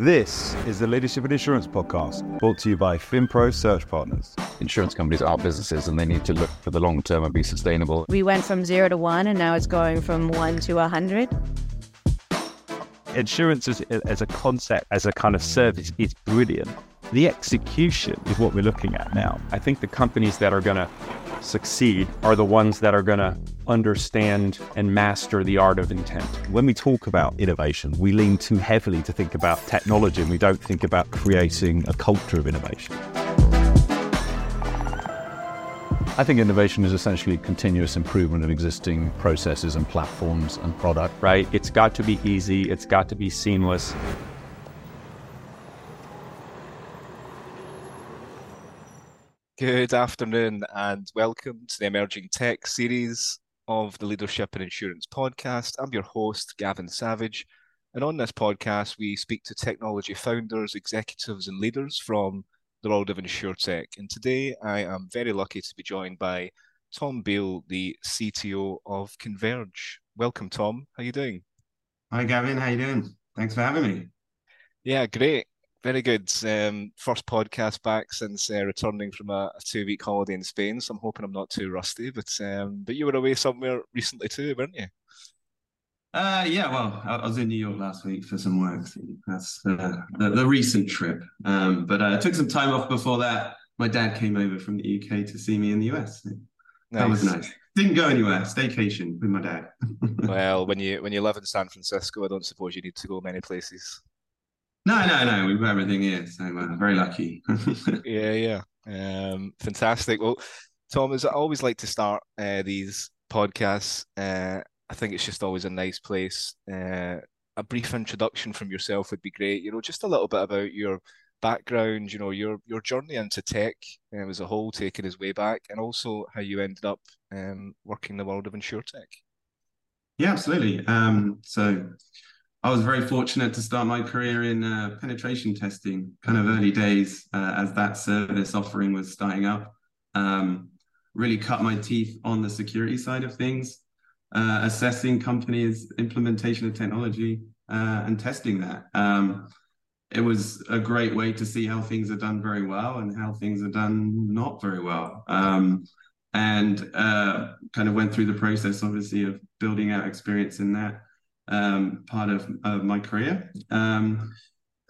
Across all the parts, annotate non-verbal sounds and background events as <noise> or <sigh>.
This is the Leadership and Insurance podcast, brought to you by FinPro Search Partners. Insurance companies are businesses and they need to look for the long term and be sustainable. We went from zero to one, and now it's going from one to a hundred. Insurance as, as a concept, as a kind of service, is brilliant. The execution is what we're looking at now. I think the companies that are going to succeed are the ones that are going to understand and master the art of intent. When we talk about innovation, we lean too heavily to think about technology and we don't think about creating a culture of innovation. I think innovation is essentially continuous improvement of existing processes and platforms and product. Right? It's got to be easy, it's got to be seamless. Good afternoon and welcome to the Emerging Tech series of the Leadership and Insurance podcast. I'm your host, Gavin Savage. And on this podcast, we speak to technology founders, executives, and leaders from the world of InsurTech. And today I am very lucky to be joined by Tom Beale, the CTO of Converge. Welcome, Tom. How are you doing? Hi, Gavin. How you doing? Thanks for having me. Yeah, great. Very good. Um, first podcast back since uh, returning from a, a two-week holiday in Spain, so I'm hoping I'm not too rusty. But um, but you were away somewhere recently too, weren't you? Uh, yeah. Well, I, was in New York last week for some work. That's uh, the, the recent trip. Um, but I uh, took some time off before that. My dad came over from the UK to see me in the US. Nice. That was nice. Didn't go anywhere. Staycation with my dad. <laughs> well, when you when you live in San Francisco, I don't suppose you need to go many places. No, no, no. We've got everything here, so uh, very lucky. <laughs> yeah, yeah. Um, fantastic. Well, Thomas, I always like to start uh, these podcasts. Uh, I think it's just always a nice place. Uh, a brief introduction from yourself would be great. You know, just a little bit about your background. You know, your your journey into tech uh, as a whole, taking his way back, and also how you ended up um, working in the world of insurtech. Yeah, absolutely. Um, so I was very fortunate to start my career in uh, penetration testing, kind of early days uh, as that service offering was starting up. Um, really cut my teeth on the security side of things, uh, assessing companies' implementation of technology uh, and testing that. Um, it was a great way to see how things are done very well and how things are done not very well. Um, and uh, kind of went through the process, obviously, of building out experience in that um, part of, of my career. Um,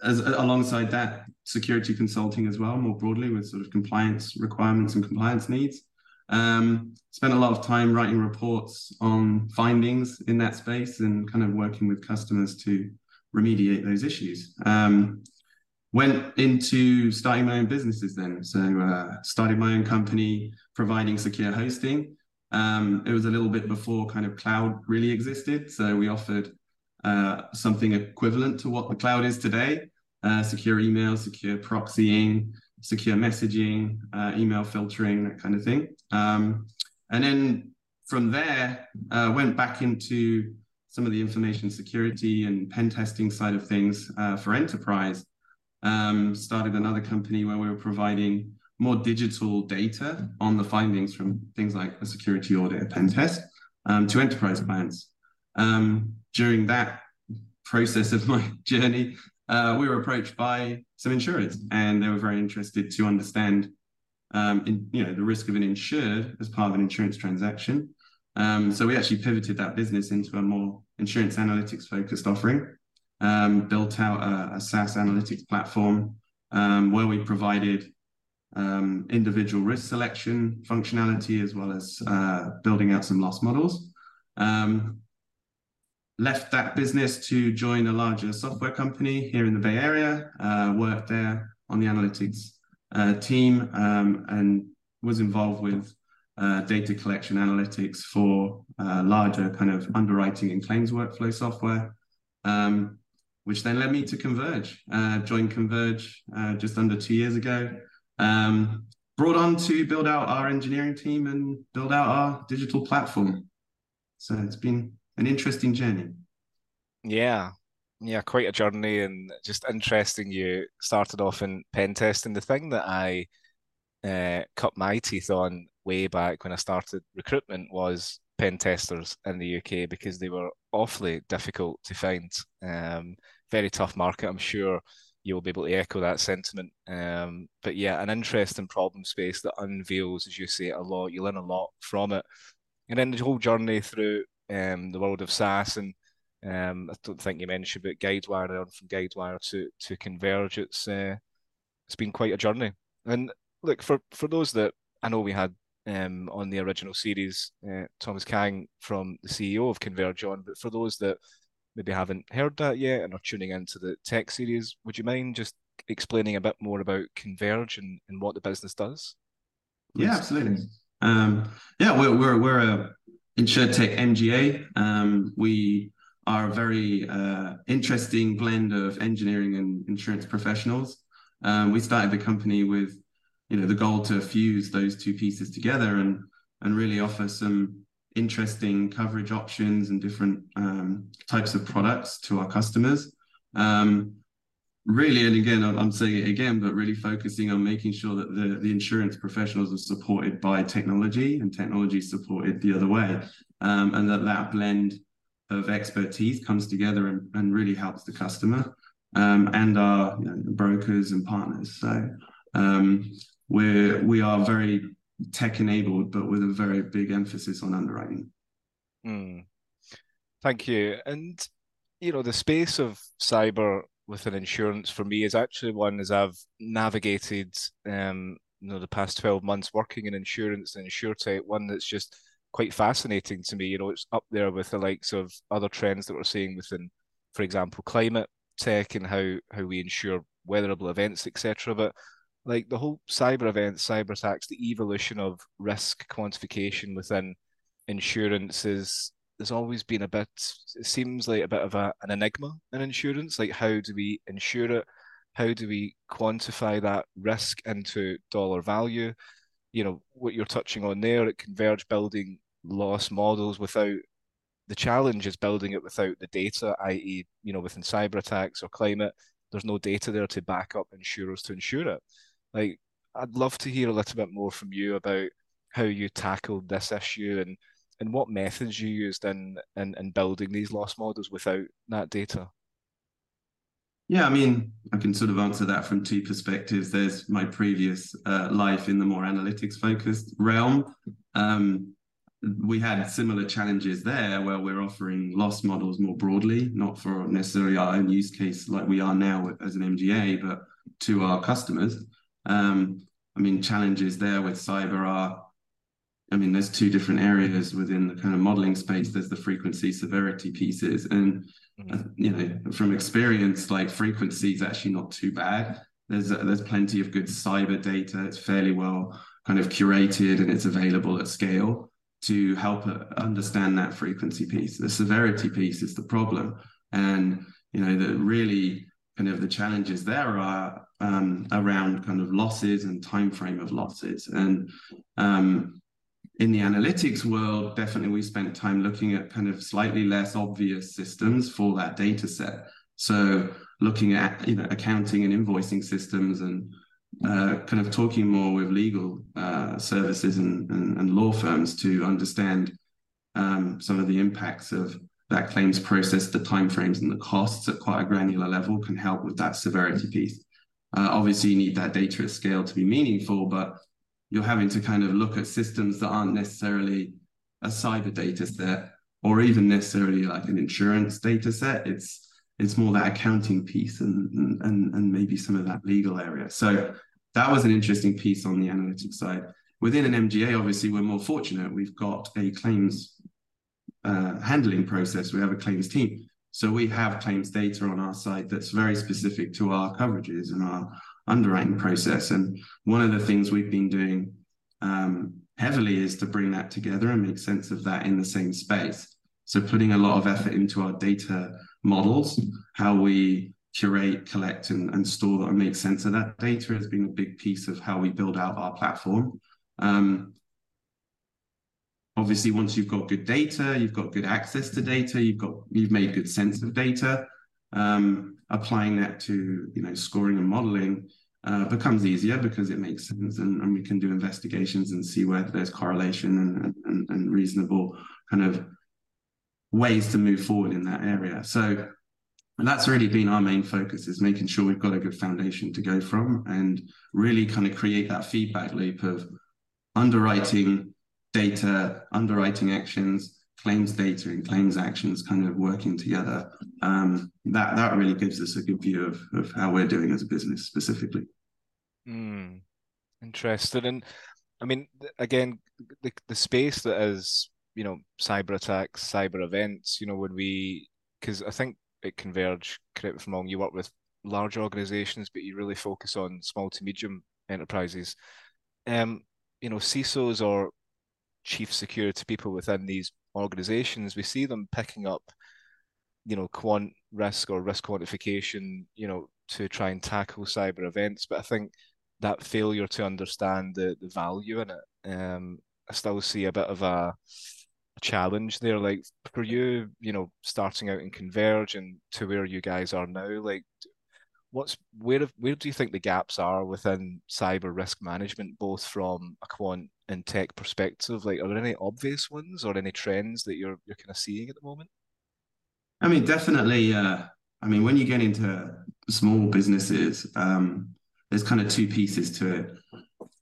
as alongside that, security consulting as well, more broadly with sort of compliance requirements and compliance needs. Um, spent a lot of time writing reports on findings in that space and kind of working with customers to remediate those issues. Um, went into starting my own businesses then. So uh, started my own company providing secure hosting um, it was a little bit before kind of cloud really existed. So we offered uh, something equivalent to what the cloud is today uh, secure email, secure proxying, secure messaging, uh, email filtering, that kind of thing. Um, and then from there, uh, went back into some of the information security and pen testing side of things uh, for enterprise. Um, started another company where we were providing more digital data on the findings from things like a security audit, a pen test, um, to enterprise clients. Um, during that process of my <laughs> journey, uh, we were approached by some insurers, and they were very interested to understand, um, in, you know, the risk of an insured as part of an insurance transaction. Um, so we actually pivoted that business into a more insurance analytics focused offering. Um, built out a, a SaaS analytics platform um, where we provided um, individual risk selection functionality, as well as uh, building out some loss models. Um, left that business to join a larger software company here in the Bay Area, uh, worked there on the analytics uh, team, um, and was involved with uh, data collection analytics for uh, larger kind of underwriting and claims workflow software. Um, which then led me to Converge. Uh, joined Converge just under two years ago, um, brought on to build out our engineering team and build out our digital platform. So it's been an interesting journey. Yeah, yeah, quite a journey and just interesting. You started off in pen testing. The thing that I uh, cut my teeth on way back when I started recruitment was pen testers in the UK because they were awfully difficult to find. Um, very tough market. I'm sure you'll be able to echo that sentiment. Um, but yeah, an interesting problem space that unveils, as you say, a lot. You learn a lot from it, and then the whole journey through um, the world of SaaS and um, I don't think you mentioned about Guidewire from Guidewire to to Converge. It's uh, it's been quite a journey. And look for for those that I know we had um, on the original series, uh, Thomas Kang from the CEO of Converge on, but for those that maybe haven't heard that yet and are tuning into the tech series, would you mind just explaining a bit more about Converge and, and what the business does? Please? Yeah, absolutely. Um, yeah, we're we're we're a insurtech MGA. Um, we are a very uh, interesting blend of engineering and insurance professionals. Um, we started the company with, you know, the goal to fuse those two pieces together and and really offer some interesting coverage options and different um, types of products to our customers. Um, really, and again, I'm saying it again, but really focusing on making sure that the, the insurance professionals are supported by technology and technology supported the other way, um, and that that blend of expertise comes together and, and really helps the customer um, and our you know, brokers and partners. So um, we're we are very tech enabled, but with a very big emphasis on underwriting. Mm. Thank you. And you know, the space of cyber within insurance for me is actually one as I've navigated um, you know the past 12 months working in insurance and insurtech, one that's just quite fascinating to me. You know, it's up there with the likes of other trends that we're seeing within, for example, climate tech and how how we insure weatherable events, etc. But like the whole cyber events, cyber attacks, the evolution of risk quantification within insurance is there's always been a bit it seems like a bit of a, an enigma in insurance like how do we insure it how do we quantify that risk into dollar value you know what you're touching on there at Converge building loss models without the challenge is building it without the data, i.e., you know, within cyber attacks or climate, there's no data there to back up insurers to insure it. Like, I'd love to hear a little bit more from you about how you tackled this issue and and what methods you used in in, in building these loss models without that data. Yeah, I mean, I can sort of answer that from two perspectives. There's my previous uh, life in the more analytics focused realm. Um, we had similar challenges there where we're offering loss models more broadly, not for necessarily our own use case like we are now as an MGA, but to our customers. Um, I mean, challenges there with cyber are, I mean, there's two different areas within the kind of modeling space. There's the frequency severity pieces, and Mm-hmm. you know, from experience, like frequency is actually not too bad. There's there's plenty of good cyber data. It's fairly well kind of curated and it's available at scale to help understand that frequency piece. The severity piece is the problem, and you know the really kind of the challenges there are um, around kind of losses and time frame of losses and um, in the analytics world, definitely we spent time looking at kind of slightly less obvious systems for that data set. So looking at you know accounting and invoicing systems and uh, kind of talking more with legal uh, services and, and, and, law firms to understand um, some of the impacts of that claims process, the timeframes and the costs at quite a granular level can help with that severity piece. Uh, obviously, you need that data at scale to be meaningful, but you're having to kind of look at systems that aren't necessarily a cyber data set or even necessarily like an insurance data set. It's it's more that accounting piece and and and maybe some of that legal area. So that was an interesting piece on the analytics side. Within an MGA, obviously, we're more fortunate. We've got a claims uh, handling process. We have a claims team. So we have claims data on our side that's very specific to our coverages and our underwriting process. And one of the things we've been doing um, heavily is to bring that together and make sense of that in the same space. So putting a lot of effort into our data models, how we curate, collect, and, and store that and make sense of that data has been a big piece of how we build out our platform. Um, obviously, once you've got good data, you've got good access to data, you've got you've made good sense of data. Um, applying that to you know scoring and modeling uh, becomes easier because it makes sense and, and, we can do investigations and see whether there's correlation and, and, and, reasonable kind of ways to move forward in that area. So that's really been our main focus is making sure we've got a good foundation to go from and really kind of create that feedback loop of underwriting data, underwriting actions, claims data and claims actions kind of working together. Um, that that really gives us a good view of, of how we're doing as a business specifically. Mm, interesting. And I mean, again, the, the space that is, you know, cyber attacks, cyber events, you know, when we, because I think it Converge, correct me if wrong, you work with large organizations, but you really focus on small to medium enterprises. Um, you know, CISOs or chief security people within these organizations, we see them picking up, you know, quant risk or risk quantification, you know, to try and tackle cyber events. But I think that failure to understand the, the value in it, um, I still see a bit of a challenge there. Like for you, you know, starting out in Converge and to where you guys are now, like what's where where do you think the gaps are within cyber risk management, both from a quant and tech perspective? Like, are there any obvious ones or any trends that you're you're kind of seeing at the moment? I mean, definitely. Uh, I mean, when you get into small businesses, um, there's kind of two pieces to it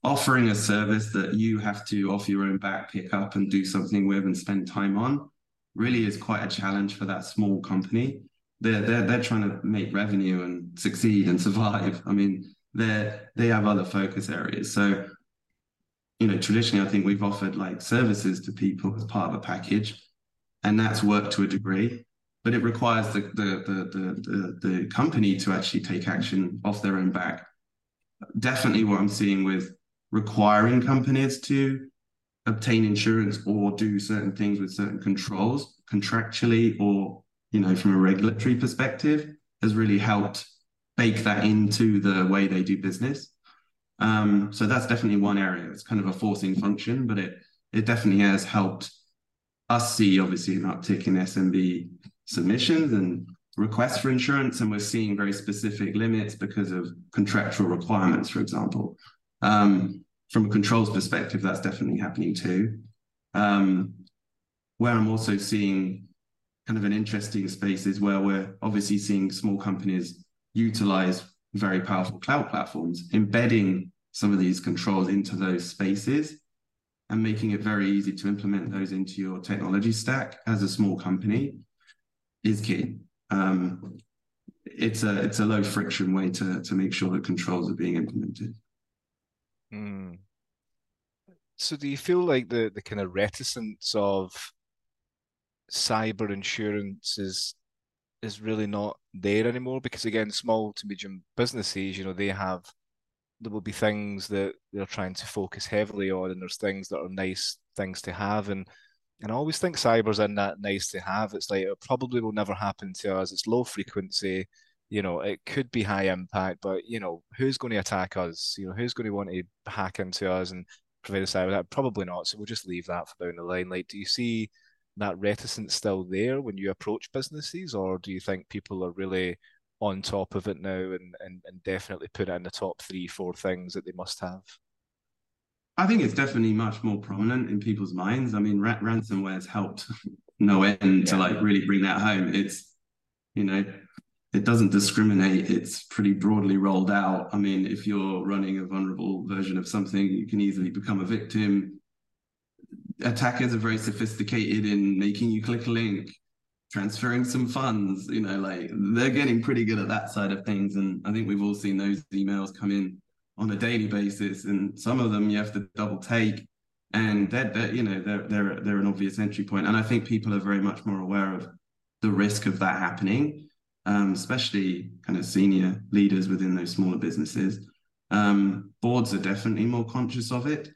offering a service that you have to off your own back pick up and do something with and spend time on really is quite a challenge for that small company. They're they're they're trying to make revenue and succeed and survive. I mean, they they have other focus areas. So, you know, traditionally, I think we've offered like services to people as part of a package, and that's worked to a degree. But it requires the the the the the, the company to actually take action off their own back. Definitely, what I'm seeing with requiring companies to obtain insurance or do certain things with certain controls contractually or you know from a regulatory perspective has really helped bake that into the way they do business. Um, so that's definitely one area. It's kind of a forcing function but it it definitely has helped us see obviously an uptick in smb submissions and requests for insurance and we're seeing very specific limits because of contractual requirements for example. Um, from a controls perspective, that's definitely happening too. Um, where I'm also seeing kind of an interesting space is where we're obviously seeing small companies utilize very powerful cloud platforms, embedding some of these controls into those spaces and making it very easy to implement those into your technology stack as a small company is key. Um, it's a it's a low friction way to to make sure that controls are being implemented. Mm. So do you feel like the the kind of reticence of cyber insurance is is really not there anymore? Because again, small to medium businesses, you know, they have there will be things that they're trying to focus heavily on, and there's things that are nice things to have, and and I always think cyber's in that nice to have. It's like it probably will never happen to us. It's low frequency you know, it could be high impact, but you know, who's going to attack us? You know, who's going to want to hack into us and provide with that? Probably not. So we'll just leave that for down the line. Like, do you see that reticence still there when you approach businesses, or do you think people are really on top of it now and, and, and definitely put it in the top three, four things that they must have? I think it's definitely much more prominent in people's minds. I mean, ra- ransomware has helped <laughs> no end yeah. to like really bring that home. It's, you know, it doesn't discriminate. It's pretty broadly rolled out. I mean, if you're running a vulnerable version of something, you can easily become a victim. Attackers are very sophisticated in making you click a link, transferring some funds. You know, like they're getting pretty good at that side of things. And I think we've all seen those emails come in on a daily basis. And some of them you have to double take. And they're, they're you know, they're, they're, they're an obvious entry point. And I think people are very much more aware of the risk of that happening um, especially kind of senior leaders within those smaller businesses. Um, boards are definitely more conscious of it.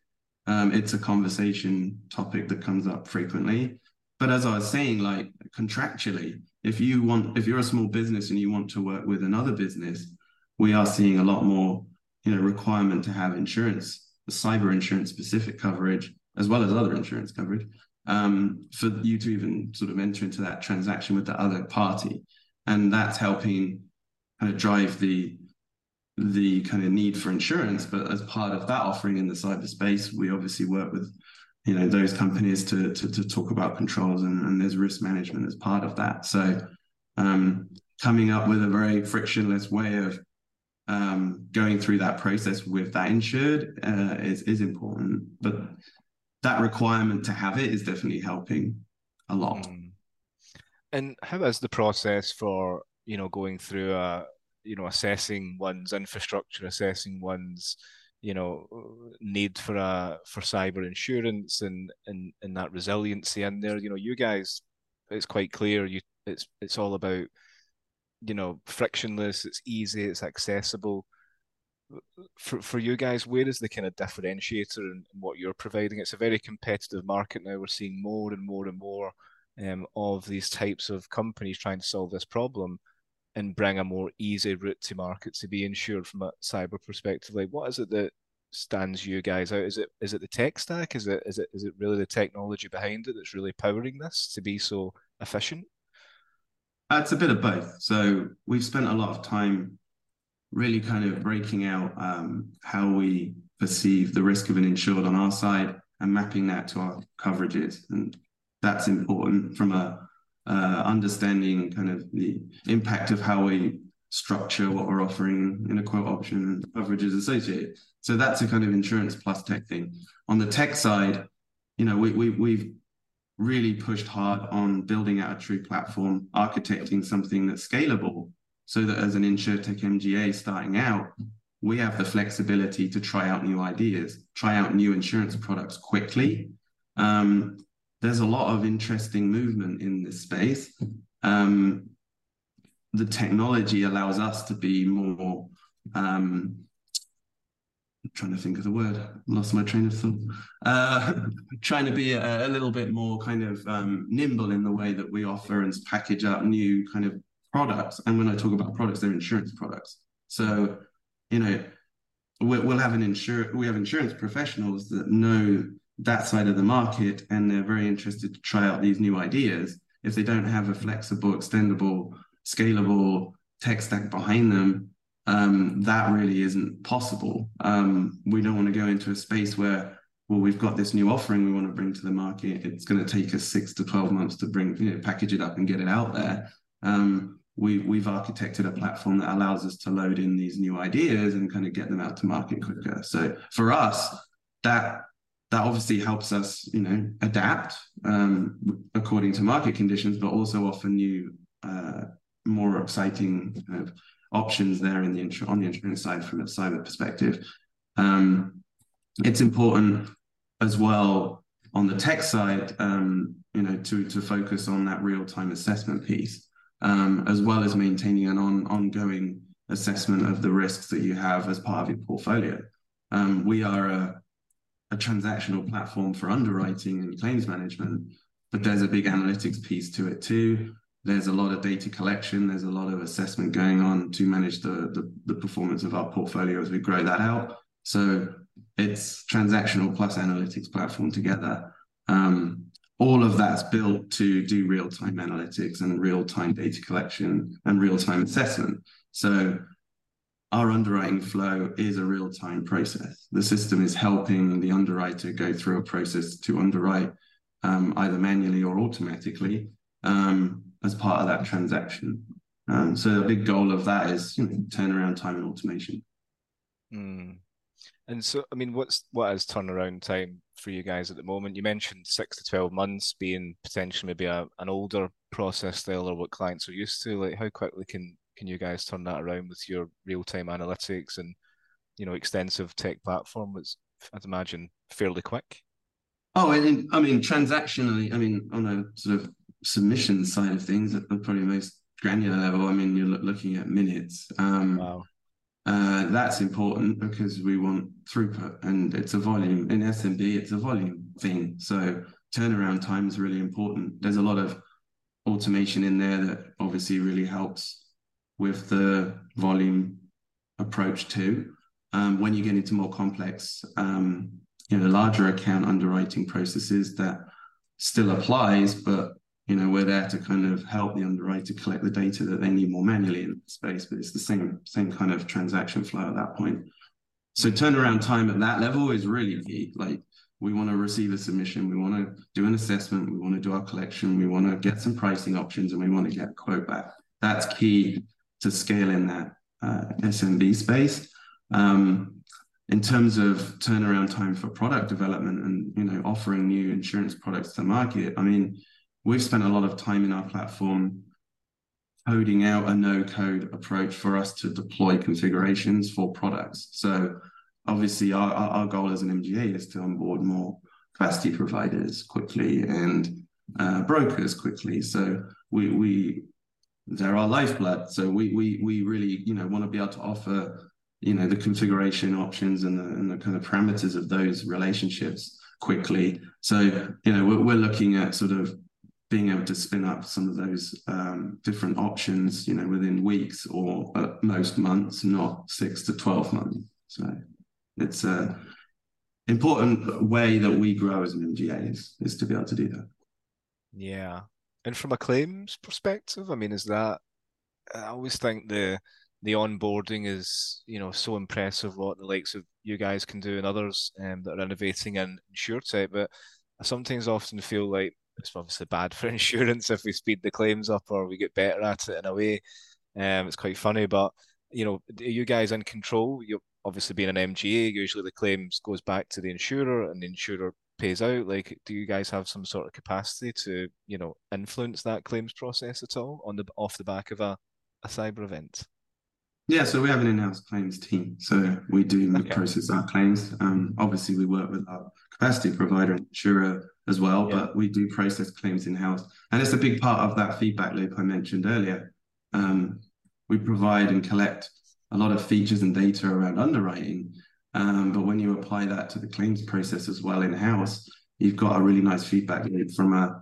Um, it's a conversation topic that comes up frequently. But as I was saying, like contractually, if you want, if you're a small business and you want to work with another business, we are seeing a lot more, you know, requirement to have insurance, cyber insurance specific coverage, as well as other insurance coverage, um, for you to even sort of enter into that transaction with the other party and that's helping kind of drive the the kind of need for insurance. But as part of that offering in the cyberspace, we obviously work with you know those companies to to, to talk about controls and, and there's risk management as part of that. So um, coming up with a very frictionless way of um, going through that process with that insured uh, is is important. But that requirement to have it is definitely helping a lot. Mm. And how is the process for you know going through a you know assessing one's infrastructure, assessing one's you know need for a for cyber insurance and and and that resiliency in there? You know, you guys, it's quite clear. You it's it's all about you know frictionless. It's easy. It's accessible for for you guys, where is the kind of differentiator in, in, what you're providing? It's a very competitive market now. We're seeing more and more and more um, of these types of companies trying to solve this problem and bring a more easy route to market to be insured from a cyber perspective. Like, what is it that stands you guys out? Is it is it the tech stack? Is it is it is it really the technology behind it that's really powering this to be so efficient? Uh, it's a bit of both. So we've spent a lot of time really kind of breaking out um, how we perceive the risk of an insured on our side and mapping that to our coverages. And that's important from a uh, understanding kind of the impact of how we structure what we're offering in a quote option and coverages associated. So that's a kind of insurance plus tech thing. On the tech side, you know, we, we we've really pushed hard on building out a true platform, architecting something that's scalable so that as an insurtech MGA starting out, we have the flexibility to try out new ideas, try out new insurance products quickly. Um, there's a lot of interesting movement in this space. Um, the technology allows us to be more um, I'm trying to think of the word lost my train of thought uh, <laughs> trying to be a, a, little bit more kind of um, nimble in the way that we offer and package up new kind of products. And when I talk about products, they're insurance products. So, you know, we'll have an insur we have insurance professionals that know that side of the market and they're very interested to try out these new ideas. If they don't have a flexible, extendable, scalable tech stack behind them, um, that really isn't possible. Um, we don't want to go into a space where, well, we've got this new offering we want to bring to the market. It's going to take us six to 12 months to bring, you know, package it up and get it out there. Um, we, we've architected a platform that allows us to load in these new ideas and kind of get them out to market quicker. So for us, that that obviously helps us, you know, adapt um, according to market conditions, but also offer new, uh, more exciting kind of options there in the on the insurance side from a cyber perspective. Um, it's important as well on the tech side, um, you know, to to focus on that real time assessment piece um, as well as maintaining an on, ongoing assessment of the risks that you have as part of your portfolio. Um, we are a, a transactional platform for underwriting and claims management, but there's a big analytics piece to it too. There's a lot of data collection. There's a lot of assessment going on to manage the, the, the performance of our portfolio as we grow that out. So it's transactional plus analytics platform together. Um, all of that's built to do real time analytics and real time data collection and real time assessment. So our underwriting flow is a real time process. The system is helping the underwriter go through a process to underwrite um, either manually or automatically um, as part of that transaction. Um, so the big goal of that is you know, turnaround time and automation. Mm. And so, I mean, what's what is turnaround time for you guys at the moment? You mentioned six to twelve months being potentially maybe a, an older process style or what clients are used to. Like, how quickly can can you guys turn that around with your real time analytics and you know extensive tech platform? It's I'd imagine fairly quick. Oh, I mean, I mean, transactionally, I mean, on a sort of submission side of things, at the probably most granular level, I mean, you're looking at minutes. Um, wow. Uh, that's important because we want throughput and it's a volume. In SMB, it's a volume thing. So turnaround time is really important. There's a lot of automation in there that obviously really helps with the volume approach too. Um, when you get into more complex, um, you know, larger account underwriting processes, that still applies, but you know we're there to kind of help the underwriter collect the data that they need more manually in space but it's the same same kind of transaction flow at that point. So turnaround time at that level is really key. Like we want to receive a submission we want to do an assessment we want to do our collection we want to get some pricing options and we want to get a quote back. That's key to scale in that uh, SMB space. Um, in terms of turnaround time for product development and you know offering new insurance products to market, I mean, we've spent a lot of time in our platform coding out a no-code approach for us to deploy configurations for products. So obviously, our, our goal as an MGA is to onboard more capacity providers quickly and uh, brokers quickly. So we we they're our lifeblood. So we we we really you know want to be able to offer you know the configuration options and the, and the kind of parameters of those relationships quickly. So you know we're, we're looking at sort of being able to spin up some of those um, different options, you know, within weeks or at most months, not six to twelve months. So it's a important way that we grow as an MGA is, is to be able to do that. Yeah. And from a claims perspective, I mean, is that I always think the the onboarding is, you know, so impressive what the likes of you guys can do and others um, that are innovating in insurtech. But I sometimes often feel like it's obviously bad for <laughs> insurance if we speed the claims up or we get better at it in a way. Um, it's quite funny, but you know, you guys in control? You're obviously being an MGA, usually the claims goes back to the insurer and the insurer pays out. Like, do you guys have some sort of capacity to, you know, influence that claims process at all on the off the back of a, a cyber event? Yeah, so we have an in-house claims team. So we do okay. process our claims. Um, obviously, we work with our capacity provider and insurer as well, yeah. but we do process claims in-house, and it's a big part of that feedback loop I mentioned earlier. Um, we provide and collect a lot of features and data around underwriting. Um, but when you apply that to the claims process as well in house, you've got a really nice feedback loop from a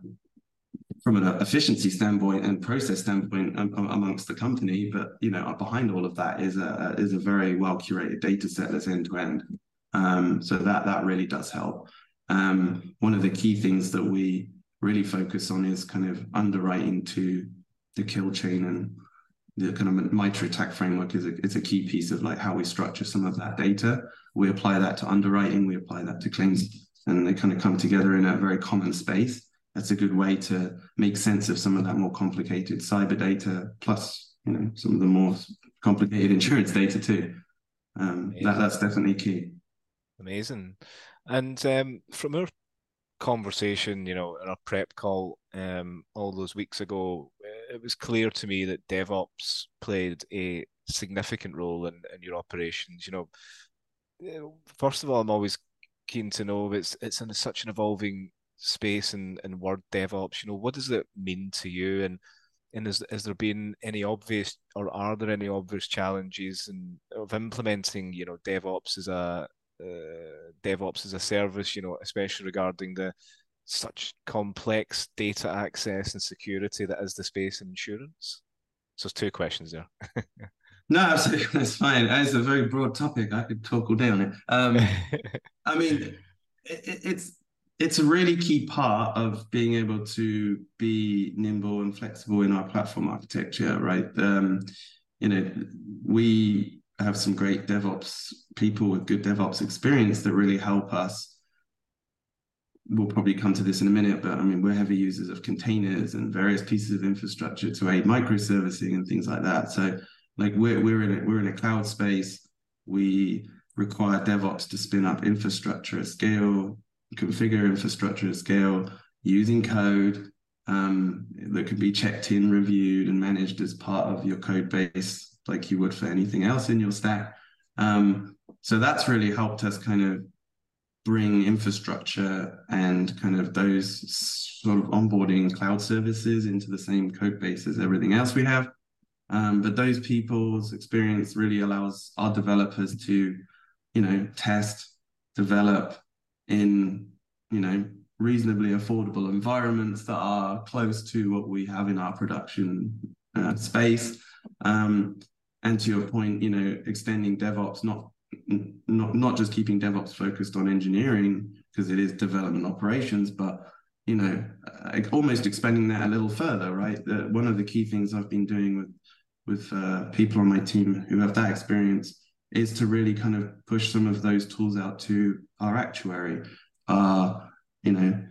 from an efficiency standpoint and process standpoint amongst the company. But you know, behind all of that is a is a very well curated data set that's end to end. So that that really does help. Um, one of the key things that we really focus on is kind of underwriting to the kill chain and the kind of MITRE ATT&CK framework is a, is a key piece of like how we structure some of that data. We apply that to underwriting, we apply that to claims, and they kind of come together in a very common space. That's a good way to make sense of some of that more complicated cyber data, plus you know some of the more complicated insurance data too. Um, that, that's definitely key. Amazing. And um, from our conversation, you know, in our prep call um, all those weeks ago, it was clear to me that DevOps played a significant role in, in your operations. You know, first of all, I'm always keen to know it's it's in such an evolving space and and word DevOps. You know, what does it mean to you? And and is has there been any obvious or are there any obvious challenges in, of implementing you know DevOps as a uh, DevOps as a service? You know, especially regarding the such complex data access and security that is the space in insurance? So it's two questions there. no, absolutely, <laughs> that's fine. It's a very broad topic. I could talk all day on it. Um, <laughs> I mean, it, it's it's a really key part of being able to be nimble and flexible in our platform architecture, right? Um, you know, we have some great DevOps people with good DevOps experience that really help us we'll probably come to this in a minute, but I mean, we're heavy users of containers and various pieces of infrastructure to aid microservicing and things like that. So, like, we're we're in a, we're in a cloud space. We require DevOps to spin up infrastructure at scale, configure infrastructure at scale using code um, that can be checked in, reviewed, and managed as part of your code base, like you would for anything else in your stack. Um, so that's really helped us kind of bring infrastructure and kind of those sort of onboarding cloud services into the same code base as everything else we have. Um, but those people's experience really allows our developers to, you know, test, develop in, you know, reasonably affordable environments that are close to what we have in our production uh, space. Um, and to your point, you know, extending DevOps not not not just keeping DevOps focused on engineering because it is development operations, but you know, almost expanding that a little further, right? The, one of the key things I've been doing with with uh, people on my team who have that experience is to really kind of push some of those tools out to our actuary, our you know,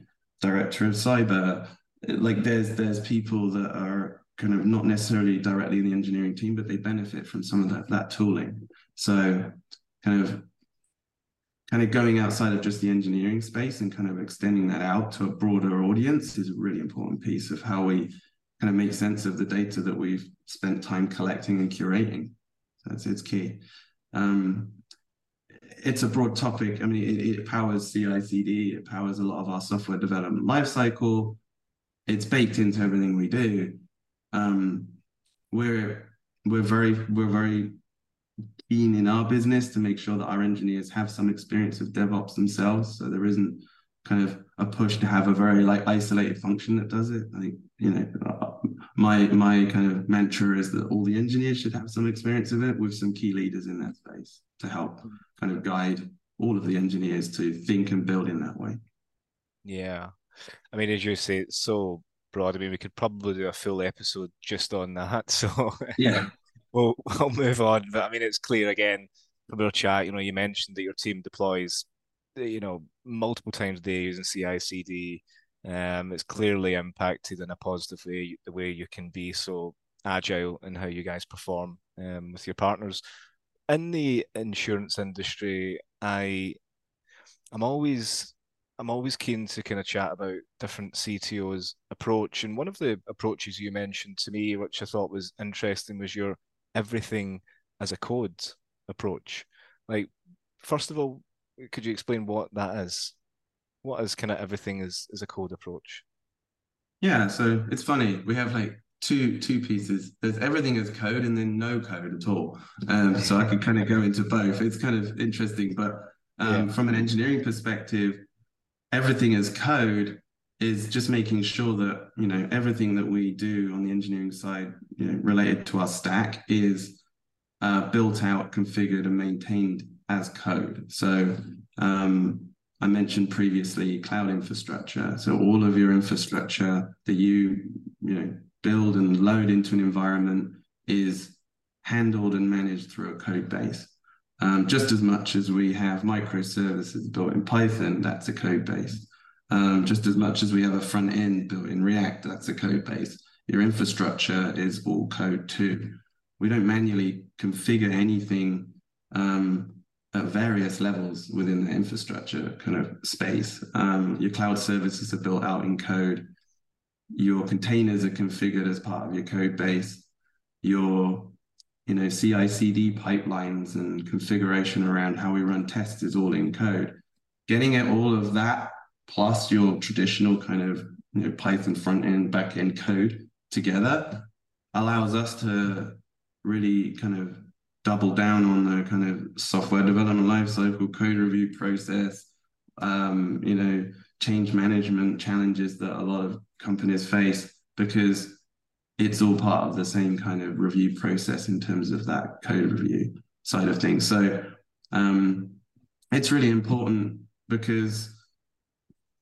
director of cyber. Like there's there's people that are kind of not necessarily directly in the engineering team, but they benefit from some of that that tooling. So kind of kind of going outside of just the engineering space and kind of extending that out to a broader audience is a really important piece of how we kind of make sense of the data that we've spent time collecting and curating. That's it's key. Um, it's a broad topic. I mean, it, it powers CI/CD. It powers a lot of our software development lifecycle. It's baked into everything we do. Um, we're we're very we're very keen in our business to make sure that our engineers have some experience of DevOps themselves. So there isn't kind of a push to have a very like isolated function that does it. I think you know my my kind of mantra is that all the engineers should have some experience of it with some key leaders in that space to help kind of guide all of the engineers to think and build in that way. Yeah, I mean, as you say, it's so broad. I mean, we could probably do a full episode just on that. <laughs> So yeah, we'll <laughs> we'll move on. But I mean, it's clear again from your chat. You know, you mentioned that your team deploys, you know, multiple times a day using CI/CD. Um, it's clearly impacted in a positive way the way you can be so agile in how you guys perform um, with your partners. In the insurance industry, I I'm always I'm always keen to kind of chat about different CTOs' approach. And one of the approaches you mentioned to me, which I thought was interesting, was your everything as a code approach. Like, first of all, could you explain what that is? What is kind of everything as, as a code approach? Yeah, so it's funny. We have like two two pieces. There's everything as code and then no code at all. Um, so I could <laughs> kind of go into both. It's kind of interesting, but um, yeah. from an engineering perspective, everything as code is just making sure that you know everything that we do on the engineering side you know related to our stack is uh, built out configured and maintained as code. So um, i mentioned previously cloud infrastructure. So all of your infrastructure that you you know build and load into an environment is handled and managed through a code base. Um, just as much as we have microservices built in Python, that's a code base. Um, just as much as we have a front end built in React, that's a code base. Your infrastructure is all code too. We don't manually configure anything um, at various levels within the infrastructure kind of space. Um, your cloud services are built out in code. Your containers are configured as part of your code base. Your you know, CI/CD pipelines and configuration around how we run tests is all in code. Getting at all of that plus your traditional kind of you know, Python front end, back end code together allows us to really kind of double down on the kind of software development lifecycle, code review process, um, you know, change management challenges that a lot of companies face because it's all part of the same kind of review process in terms of that code review side of things. So um, it's really important because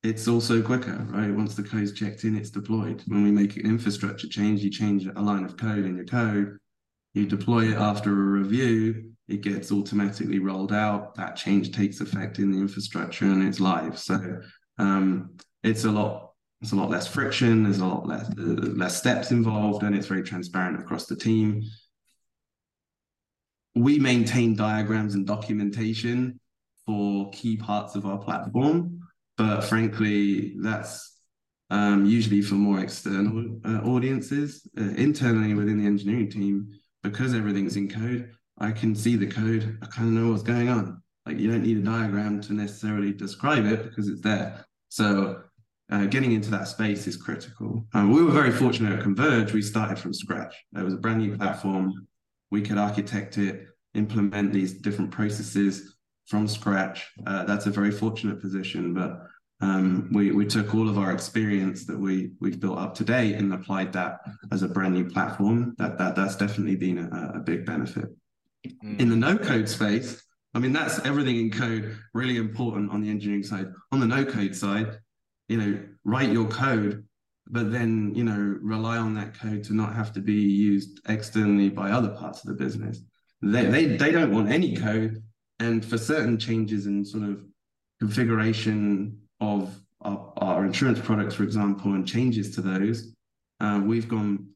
it's also quicker, right? Once the code's checked in, it's deployed. When we make an infrastructure change, you change a line of code in your code, you deploy it after a review, it gets automatically rolled out. That change takes effect in the infrastructure and it's live. So um, it's a lot there's a lot less friction. There's a lot less uh, less steps involved, and it's very transparent across the team. We maintain diagrams and documentation for key parts of our platform, but frankly, that's um, usually for more external uh, audiences. Uh, internally within the engineering team, because everything's in code, I can see the code. I kind of know what's going on. Like you don't need a diagram to necessarily describe it because it's there. So uh, getting into that space is critical. Um, we were very fortunate at Converge. We started from scratch. It was a brand new platform. We could architect it, implement these different processes from scratch. Uh, that's a very fortunate position. But um, we we took all of our experience that we we've built up to date and applied that as a brand new platform. That that that's definitely been a, a big benefit. Mm. In the no code space, I mean that's everything in code really important on the engineering side. On the no code side, you know, write your code, but then, you know, rely on that code to not have to be used externally by other parts of the business. They, they, they don't want any code. And for certain changes in sort of configuration of our, our insurance products, for example, and changes to those, uh, we've gone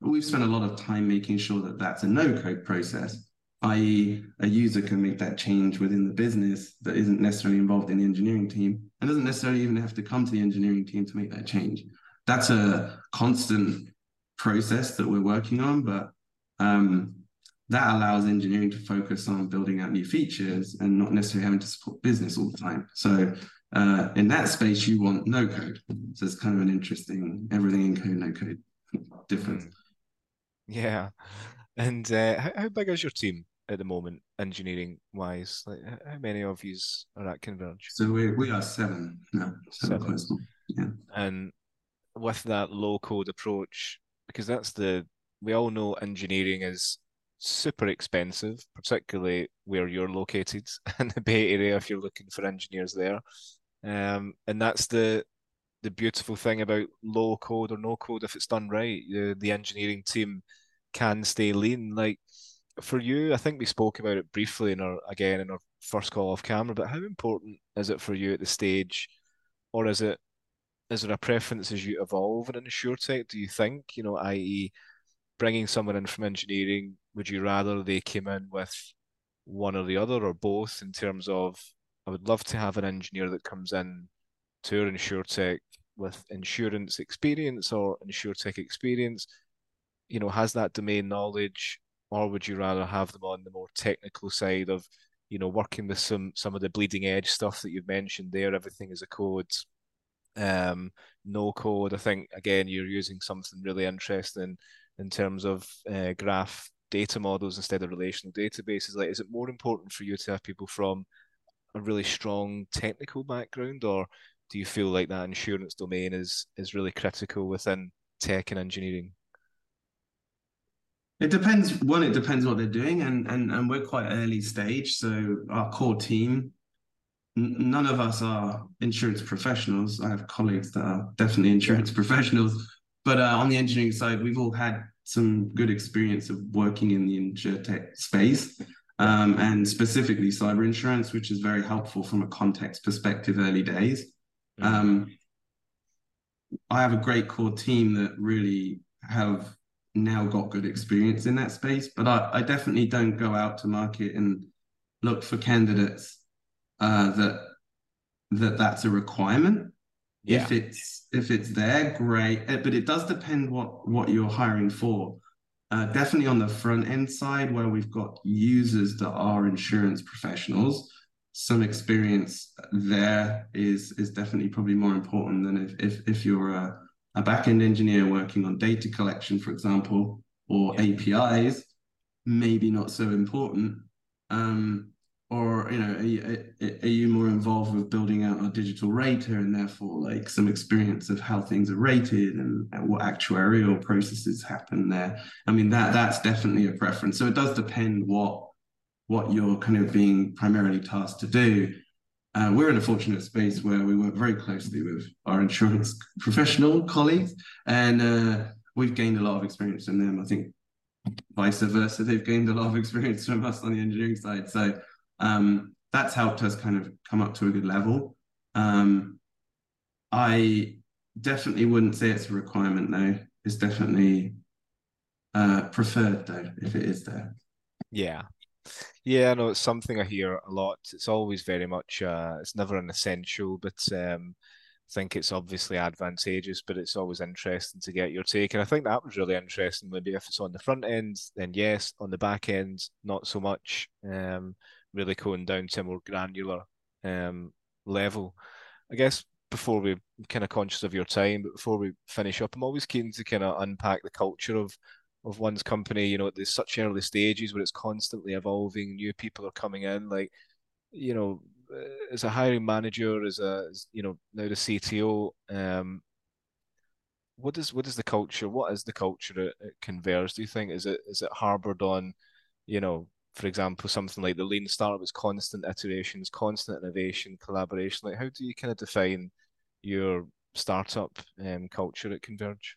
we've spent a lot of time making sure that that's a no code process, i.e., a user can make that change within the business that isn't necessarily involved in the engineering team and doesn't necessarily even have to come to the engineering team to make that change. That's a constant process that we're working on, but um, that allows engineering to focus on building out new features and not necessarily having to support business all the time. So uh, in that space, you want no code. So it's kind of an interesting everything in code, no code difference. Yeah. And uh, how, how big is your team at the moment, engineering wise? Like, how many of you are at Converge? So we we are seven now. Seven. seven. Yeah. And with that low code approach, because that's the we all know engineering is super expensive, particularly where you're located <laughs> in the Bay Area if you're looking for engineers there. Um, and that's the the beautiful thing about low code or no code if it's done right. The, the engineering team can stay lean. Like for you, I think we spoke about it briefly in our again in our first call off camera, but how important is it for you at the stage, or is it is there a preference as you evolve in tech? Do you think you know, i.e., bringing someone in from engineering, would you rather they came in with one or the other or both in terms of I would love to have an engineer that comes in to our tech with insurance experience or tech experience, you know, has that domain knowledge, or would you rather have them on the more technical side of, you know, working with some some of the bleeding edge stuff that you've mentioned there, everything is a code, um, no code. I think again you're using something really interesting in terms of uh, graph data models instead of relational databases. Like, is it more important for you to have people from a really strong technical background, or do you feel like that insurance domain is is really critical within tech and engineering? It depends. One, it depends what they're doing, and and and we're quite early stage, so our core team. none of us are insurance professionals. I have colleagues that are definitely insurance <laughs> professionals, but uh, on the engineering side, we've all had some good experience of working in the insurtech space, um, and specifically cyber insurance, which is very helpful from a context perspective. Early days. Mm-hmm. Um, I have a great core team that really have now got good experience in that space, but I, I definitely don't go out to market and look for candidates uh, that that that's a requirement. Yeah. If it's if it's there, great. Eh, but it does depend what what you're hiring for. Uh, definitely on the front end side, where we've got users that are insurance professionals, some experience there is is definitely probably more important than if if, if you're a, a back-end engineer working on data collection, for example, or yeah. APIs, maybe not so important. Um, or you know, are you, are you more involved with building out a digital rater and therefore like some experience of how things are rated and, and what actuarial processes happen there? I mean, that that's definitely a preference. So it does depend what what you're kind of being primarily tasked to do. Uh, we're in a fortunate space where we work very closely with our insurance <laughs> professional colleagues, and uh, we've gained a lot of experience from them. I think vice versa, they've gained a lot of <laughs> experience from us on the engineering side. So um, that's helped us kind of come up to a good level. Um, I definitely wouldn't say it's a requirement though. It's definitely uh, preferred though, if it is there. Yeah, yeah, no, it's something I hear a lot. It's always very much, uh, it's never an essential, but um, I think it's obviously advantageous, but it's always interesting to get your take. And I think that was really interesting. Maybe if it's on the front end, then yes. On the back end, not so much. Um, really going down to a more granular um, level. I guess before we kind of conscious of your time, but before we finish up, I'm always keen to kind of unpack the culture of of one's company, you know, there's such early stages where it's constantly evolving, new people are coming in, like, you know, uh, as a hiring manager, as a, as, you know, now the CTO, um, what is what is the culture? What is the culture at, at Converge? Do you think is it is it harbored on, you know, for example, something like the lean startup is constant iterations, constant innovation, collaboration. Like, how do you kind of define your startup um, culture at Converge?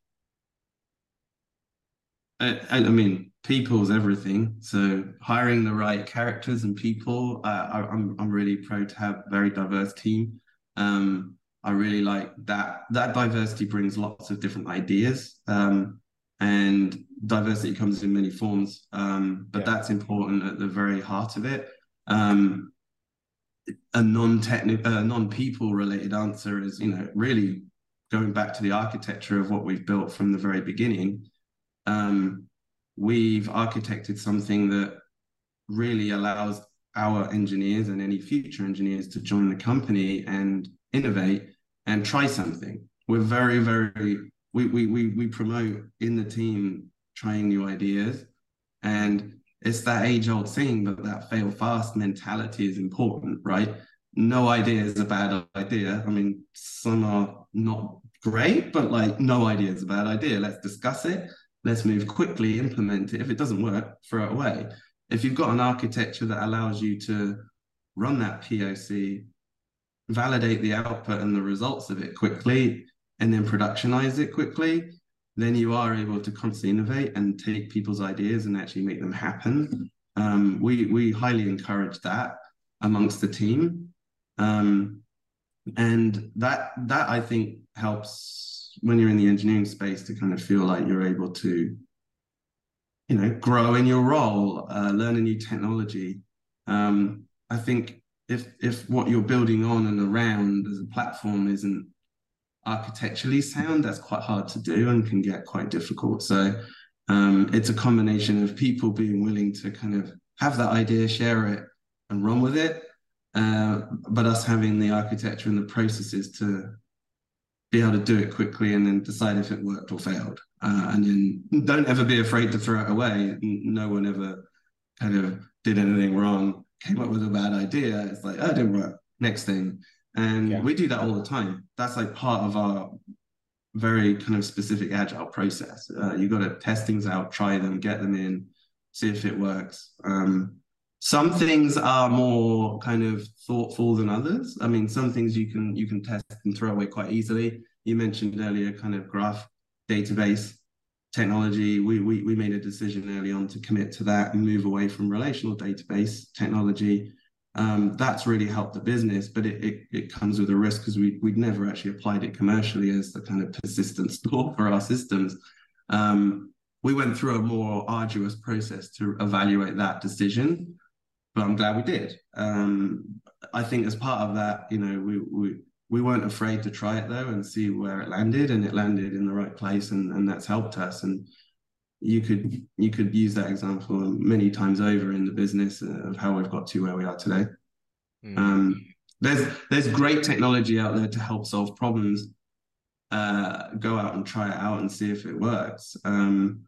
I, I, mean, people's everything. So hiring the right characters and people, uh, I, am I'm really proud to have a very diverse team. Um, I really like that. That diversity brings lots of different ideas. Um, and diversity comes in many forms. Um, but Yeah. that's important at the very heart of it. Um, a non-technical, uh, non-people related answer is, you know, really going back to the architecture of what we've built from the very beginning. Um, we've architected something that really allows our engineers and any future engineers to join the company and innovate and try something. We're very, very we we we we promote in the team trying new ideas, and it's that age old thing, but that fail fast mentality is important, right? No idea is a bad idea. I mean, some are not great, but like no idea is a bad idea. Let's discuss it. Let's move quickly, implement it. If it doesn't work, throw it away. If you've got an architecture that allows you to run that POC, validate the output and the results of it quickly, and then productionize it quickly, then you are able to constantly innovate and take people's ideas and actually make them happen. Um, we we highly encourage that amongst the team, um, and that that I think helps when you're in the engineering space to kind of feel like you're able to, you know, grow in your role, uh, learn a new technology. Um, I think if if what you're building on and around as a platform isn't architecturally sound, that's quite hard to do and can get quite difficult. So um, it's a combination of people being willing to kind of have that idea, share it, and run with it, uh, but us having the architecture and the processes to be able to do it quickly and then decide if it worked or failed. Uh, and then don't ever be afraid to throw it away. No one ever kind of did anything wrong, came up with a bad idea. It's like, oh, didn't work. Next thing. And Yeah. we do that all the time. That's like part of our very kind of specific agile process. Uh, you got to test things out, try them, get them in, see if it works. Um, some things are more kind of thoughtful than others. I mean, some things you can you can test and throw away quite easily. You mentioned earlier kind of graph database technology. We we we made a decision early on to commit to that and move away from relational database technology. Um, that's really helped the business, but it, it, it comes with a risk because we, we'd never actually applied it commercially as the kind of persistent <laughs> store for our systems. Um, we went through a more arduous process to evaluate that decision, but I'm glad we did. Um, I think as part of that, you know, we, we, we weren't afraid to try it though and see where it landed and it landed in the right place and, and that's helped us. And you could you could use that example many times over in the business of how we've got to where we are today. Mm. Um, there's there's great technology out there to help solve problems. Uh, go out and try it out and see if it works. Um,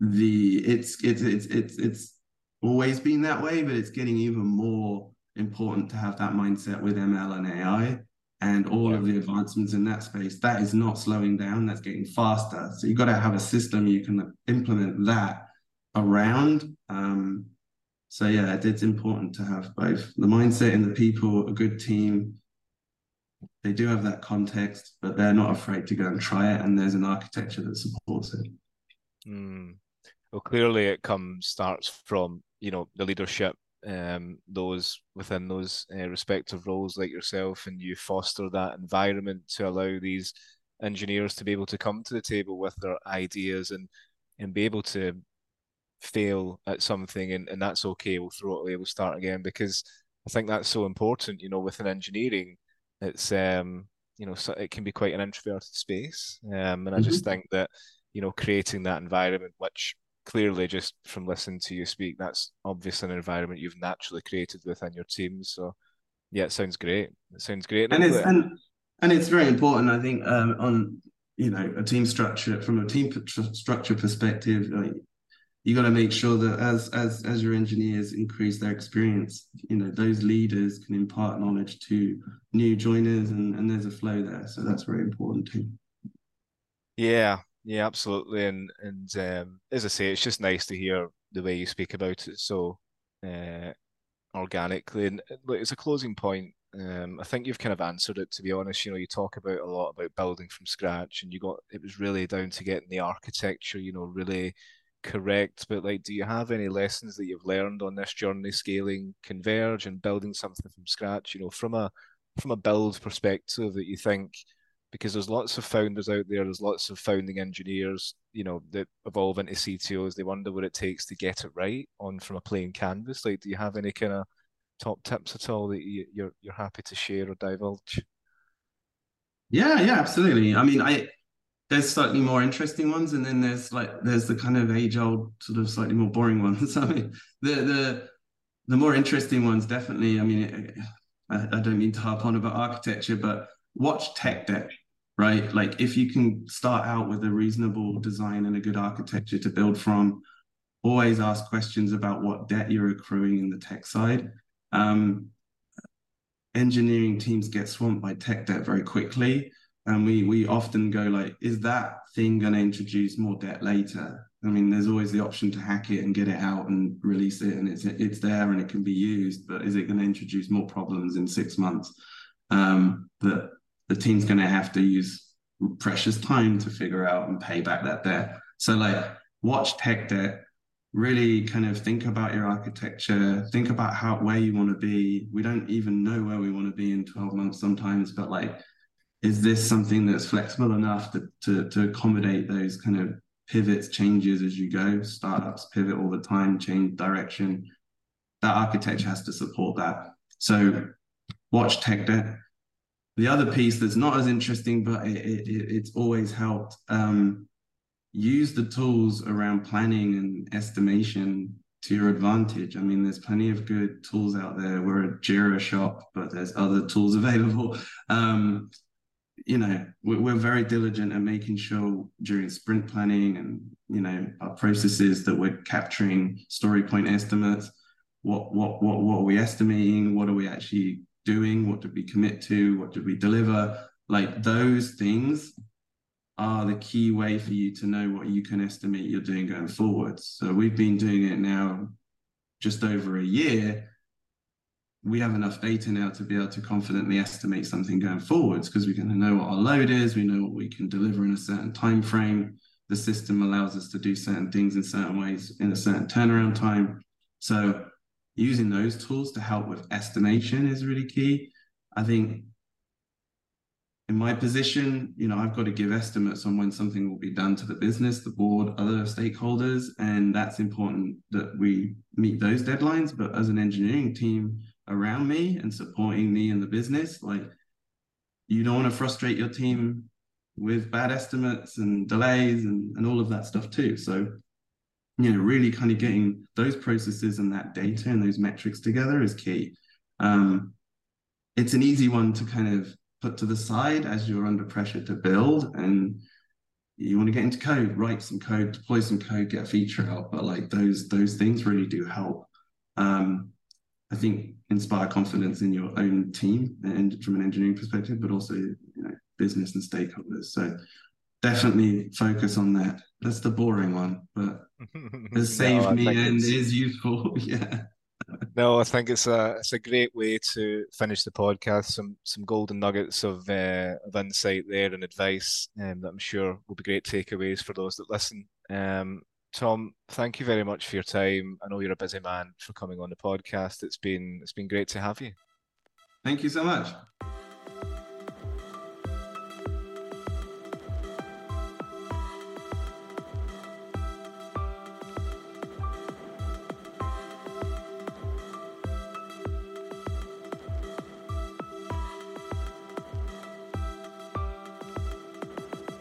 the it's it's it's it's it's always been that way, but it's getting even more important to have that mindset with ML and AI and all of the advancements in that space. That is not slowing down. That's getting faster. So you've got to have a system you can implement that around. Um, so yeah, it- it's important to have both the mindset and the people, a good team. They do have that context, but they're not afraid to go and try it. And there's an architecture that supports it. Mm. Well, clearly it comes starts from you know the leadership, um, those within those uh, respective roles like yourself, and you foster that environment to allow these engineers to be able to come to the table with their ideas and and be able to fail at something, and, and that's okay. We'll throw it away. We'll start again because I think that's so important. You know, within engineering, it's um you know so it can be quite an introverted space, um, and I just think that you know creating that environment which clearly just from listening to you speak that's obviously an environment you've naturally created within your team. So yeah it sounds great. It sounds great and it's and, and it's very important i think um, on you know a team structure from a team structure perspective like, you got to make sure that as as as your engineers increase their experience you know those leaders can impart knowledge to new joiners and and there's a flow there. So that's very important too. Yeah yeah absolutely and and um, as i say it's just nice to hear the way you speak about it so uh, organically and look, it's a closing point um, I think you've kind of answered it to be honest. You know, you talk about a lot about building from scratch, and you got it was really down to getting the architecture, you know, really correct. But like, do you have any lessons that you've learned on this journey, scaling Converge and building something from scratch? You know, from a from a build perspective, that you think because there's lots of founders out there. There's lots of founding engineers, you know, that evolve into CTOs. They wonder what it takes to get it right on from a plain canvas. Like, do you have any kind of top tips at all that you, you're you're happy to share or divulge? Yeah, yeah, absolutely. I mean, I there's slightly more interesting ones, and then there's like there's the kind of age old sort of slightly more boring ones. <laughs> I mean, the the the more interesting ones definitely. I mean, I, I don't mean to harp on about architecture, but watch tech debt, right? Like if you can start out with a reasonable design and a good architecture to build from, always ask questions about what debt you're accruing in the tech side. Um, engineering teams get swamped by tech debt very quickly. And we we often go like, is that thing going to introduce more debt later? I mean, there's always the option to hack it and get it out and release it, and it's it's there and it can be used. But is it going to introduce more problems in six months um, that the team's going to have to use precious time to figure out and pay back that debt? So like, watch tech debt. Really kind of think about your architecture. Think about how where you want to be. We don't even know where we want to be in 12 months sometimes, but like is this something that's flexible enough to, to, to accommodate those kind of pivots, changes as you go? Startups pivot all the time, change direction. That architecture has to support that. So watch tech debt. The other piece that's not as interesting, but it, it, it's always helped. Um, use the tools around planning and estimation to your advantage. I mean, there's plenty of good tools out there. We're a Jira shop, but there's other tools <laughs> available. Um, you know we're, very diligent at making sure during sprint planning and you know our processes that we're capturing story point estimates what what what what are we estimating what are we actually doing what did we commit to what did we deliver like those things are the key way for you to know what you can estimate you're doing going forward so we've been doing it now just over a year we have enough data now to be able to confidently estimate something going forwards because we're going to know what our load is, we know what we can deliver in a certain time frame. The system allows us to do certain things in certain ways in a certain turnaround time. So using those tools to help with estimation is really key. I think in my position, you know, I've got to give estimates on when something will be done to the business, the board, other stakeholders, and that's important that we meet those deadlines. But as an engineering team, around me and supporting me in the business. Like you don't want to frustrate your team with bad estimates and delays and, and all of that stuff too. So, you know, really kind of getting those processes and that data and those metrics together is key. Um, it's an easy one to kind of put to the side as you're under pressure to build and you want to get into code, write some code, deploy some code, get a feature out. But like those those things really do help. Um, I think inspire confidence in your own team and from an engineering perspective, but also you know business and stakeholders. So definitely focus on that. That's the boring one, but <laughs> has saved no, me and is useful. <laughs> yeah. No, I think it's a it's a great way to finish the podcast. Some some golden nuggets of uh, of insight there and advice um, that I'm sure will be great takeaways for those that listen. Um, Tom, thank you very much for your time. I know you're a busy man for coming on the podcast. It's been it's been great to have you. Thank you so much.